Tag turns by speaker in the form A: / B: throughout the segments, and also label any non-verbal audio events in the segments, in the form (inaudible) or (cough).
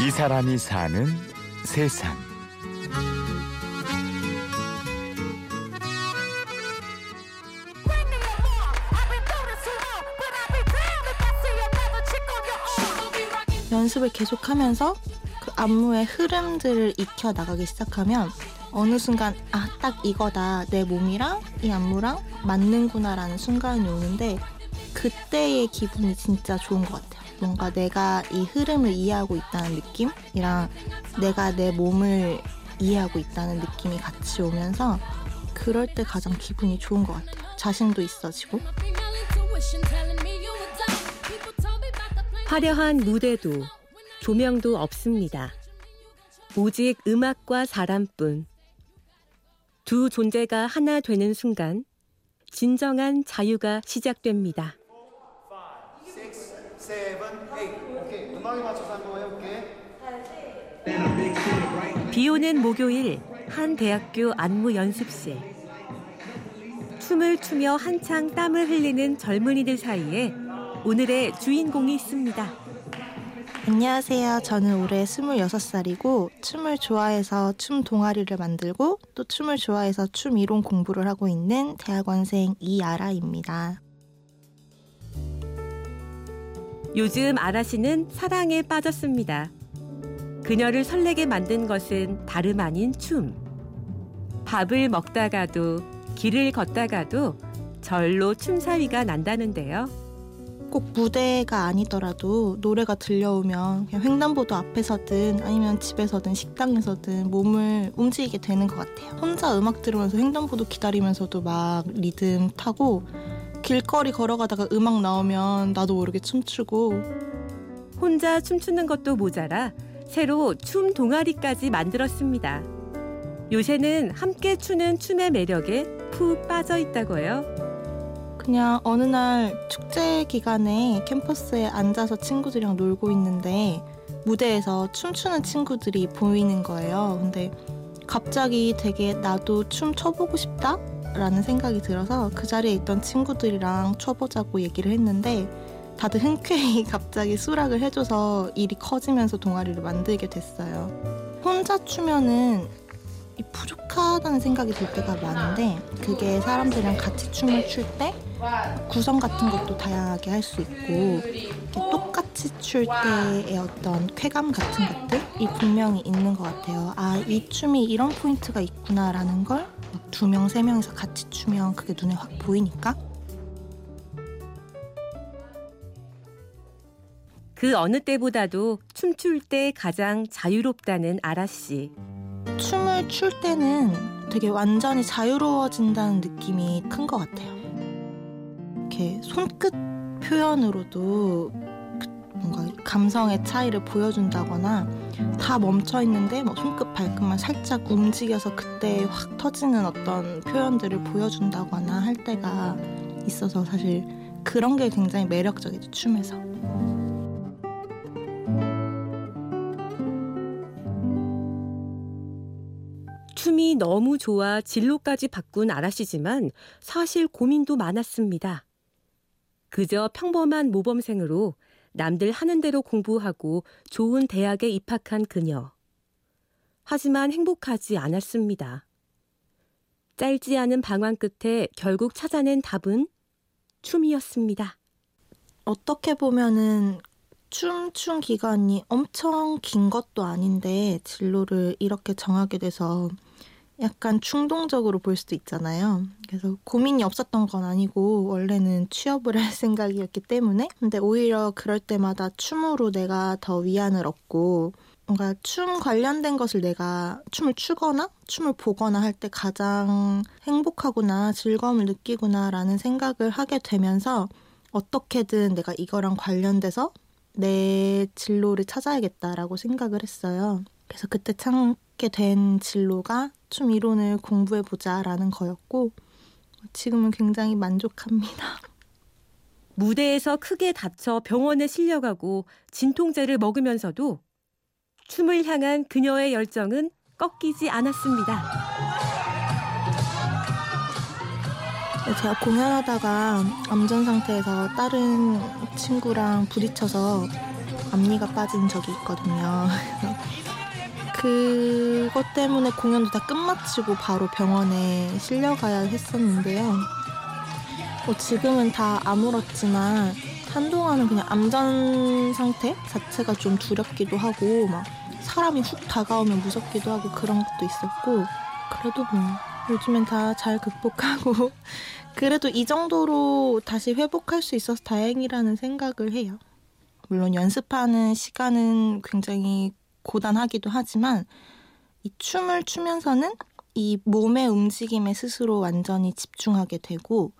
A: 이 사람이 사는 세상.
B: 연습을 계속하면서 그 안무의 흐름들을 익혀 나가기 시작하면 어느 순간 아 딱 이거다 내 몸이랑 이 안무랑 맞는구나라는 순간이 오는데 그때의 기분이 진짜 좋은 것 같아요. 뭔가 내가 이 흐름을 이해하고 있다는 느낌이랑 내가 내 몸을 이해하고 있다는 느낌이 같이 오면서 그럴 때 가장 기분이 좋은 것 같아요. 자신도 있어지고.
C: 화려한 무대도 조명도 없습니다. 오직 음악과 사람뿐. 두 존재가 하나 되는 순간 진정한 자유가 시작됩니다. 비 오는 목요일 한 대학교 안무 연습실. 춤을 추며 한창 땀을 흘리는 젊은이들 사이에 오늘의 주인공이 있습니다.
B: 안녕하세요. 저는 올해 26살이고 춤을 좋아해서 춤 동아리를 만들고 또 춤을 좋아해서 춤 이론 공부를 하고 있는 대학원생 이아라입니다.
C: 요즘 아라 씨는 사랑에 빠졌습니다. 그녀를 설레게 만든 것은 다름 아닌 춤. 밥을 먹다가도 길을 걷다가도 절로 춤사위가 난다는데요.
B: 꼭 무대가 아니더라도 노래가 들려오면 그냥 횡단보도 앞에서든 아니면 집에서든 식당에서든 몸을 움직이게 되는 것 같아요. 혼자 음악 들으면서 횡단보도 기다리면서도 막 리듬 타고 길거리 걸어가다가 음악 나오면 나도 모르게 춤추고
C: 혼자 춤추는 것도 모자라 새로 춤 동아리까지 만들었습니다. 요새는 함께 추는 춤의 매력에 푹 빠져 있다고요.
B: 그냥 어느 날 축제 기간에 캠퍼스에 앉아서 친구들이랑 놀고 있는데 무대에서 춤추는 친구들이 보이는 거예요. 근데 갑자기 되게 나도 춤 춰보고 싶다? 라는 생각이 들어서 그 자리에 있던 친구들이랑 춰보자고 얘기를 했는데 다들 흔쾌히 (laughs) 갑자기 수락을 해줘서 일이 커지면서 동아리를 만들게 됐어요. 혼자 추면은 부족하다는 생각이 들 때가 많은데 그게 사람들이랑 같이 춤을 출 때 구성 같은 것도 다양하게 할 수 있고 똑같이 출 때의 어떤 쾌감 같은 것들이 분명히 있는 것 같아요. 아, 이 춤이 이런 포인트가 있구나라는 걸 두 명, 세 명이서 같이 추면 그게 눈에 확 보이니까
C: 그 어느 때보다도 춤출 때 가장 자유롭다는 아라 씨.
B: 춤을 출 때는 되게 완전히 자유로워진다는 느낌이 큰 것 같아요. 이렇게 손끝 표현으로도 뭔가 감성의 차이를 보여준다거나 다 멈춰 있는데 뭐 손끝 발끝만 살짝 움직여서 그때 확 터지는 어떤 표현들을 보여준다거나 할 때가 있어서 사실 그런 게 굉장히 매력적이죠 춤에서.
C: 춤이 너무 좋아 진로까지 바꾼 아라 씨지만 사실 고민도 많았습니다. 그저 평범한 모범생으로 남들 하는 대로 공부하고 좋은 대학에 입학한 그녀. 하지만 행복하지 않았습니다. 짧지 않은 방황 끝에 결국 찾아낸 답은 춤이었습니다.
B: 어떻게 보면은 춤춘 기간이 엄청 긴 것도 아닌데 진로를 이렇게 정하게 돼서 약간 충동적으로 볼 수도 있잖아요. 그래서 고민이 없었던 건 아니고 원래는 취업을 할 (laughs) 생각이었기 때문에 근데 오히려 그럴 때마다 춤으로 내가 더 위안을 얻고 뭔가 춤 관련된 것을 내가 춤을 추거나 춤을 보거나 할 때 가장 행복하구나 즐거움을 느끼구나라는 생각을 하게 되면서 어떻게든 내가 이거랑 관련돼서 내 진로를 찾아야겠다라고 생각을 했어요. 그래서 그때 찾게 된 진로가 춤 이론을 공부해보자 라는 거였고, 지금은 굉장히 만족합니다. (laughs)
C: 무대에서 크게 다쳐 병원에 실려가고 진통제를 먹으면서도 춤을 향한 그녀의 열정은 꺾이지 않았습니다.
B: 제가 공연하다가 암전 상태에서 다른 친구랑 부딪혀서 앞니가 빠진 적이 있거든요. 그것 때문에 공연도 다 끝마치고 바로 병원에 실려가야 했었는데요. 뭐 지금은 다 아물었지만 한동안은 그냥 암전 상태 자체가 좀 두렵기도 하고 막 사람이 훅 다가오면 무섭기도 하고 그런 것도 있었고 그래도 뭐 요즘엔 다 잘 극복하고 (laughs) 그래도 이 정도로 다시 회복할 수 있어서 다행이라는 생각을 해요. 물론 연습하는 시간은 굉장히 고단하기도 하지만 이 춤을 추면서는 이 몸의 움직임에 스스로 완전히 집중하게 되고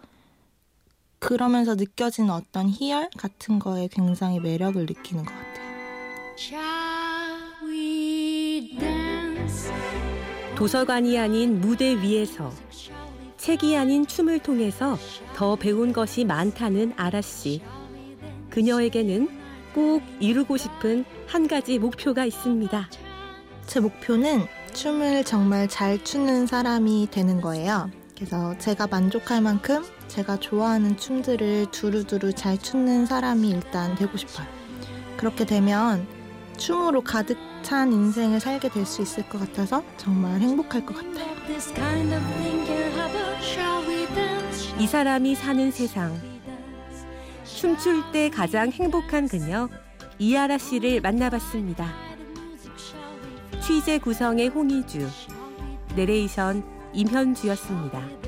B: 그러면서 느껴지는 어떤 희열 같은 거에 굉장히 매력을 느끼는 것 같아요.
C: 도서관이 아닌 무대 위에서 책이 아닌 춤을 통해서 더 배운 것이 많다는 아라 씨. 그녀에게는 꼭 이루고 싶은 한 가지 목표가 있습니다.
B: 제 목표는 춤을 정말 잘 추는 사람이 되는 거예요. 그래서 제가 만족할 만큼 제가 좋아하는 춤들을 두루두루 잘 추는 사람이 일단 되고 싶어요. 그렇게 되면 춤으로 가득 찬 인생을 살게 될 수 있을 것 같아서 정말 행복할 것 같아요.
C: 이 사람이 사는 세상. 춤출 때 가장 행복한 그녀 이하라 씨를 만나봤습니다. 취재 구성의 홍희주, 내레이션 임현주였습니다.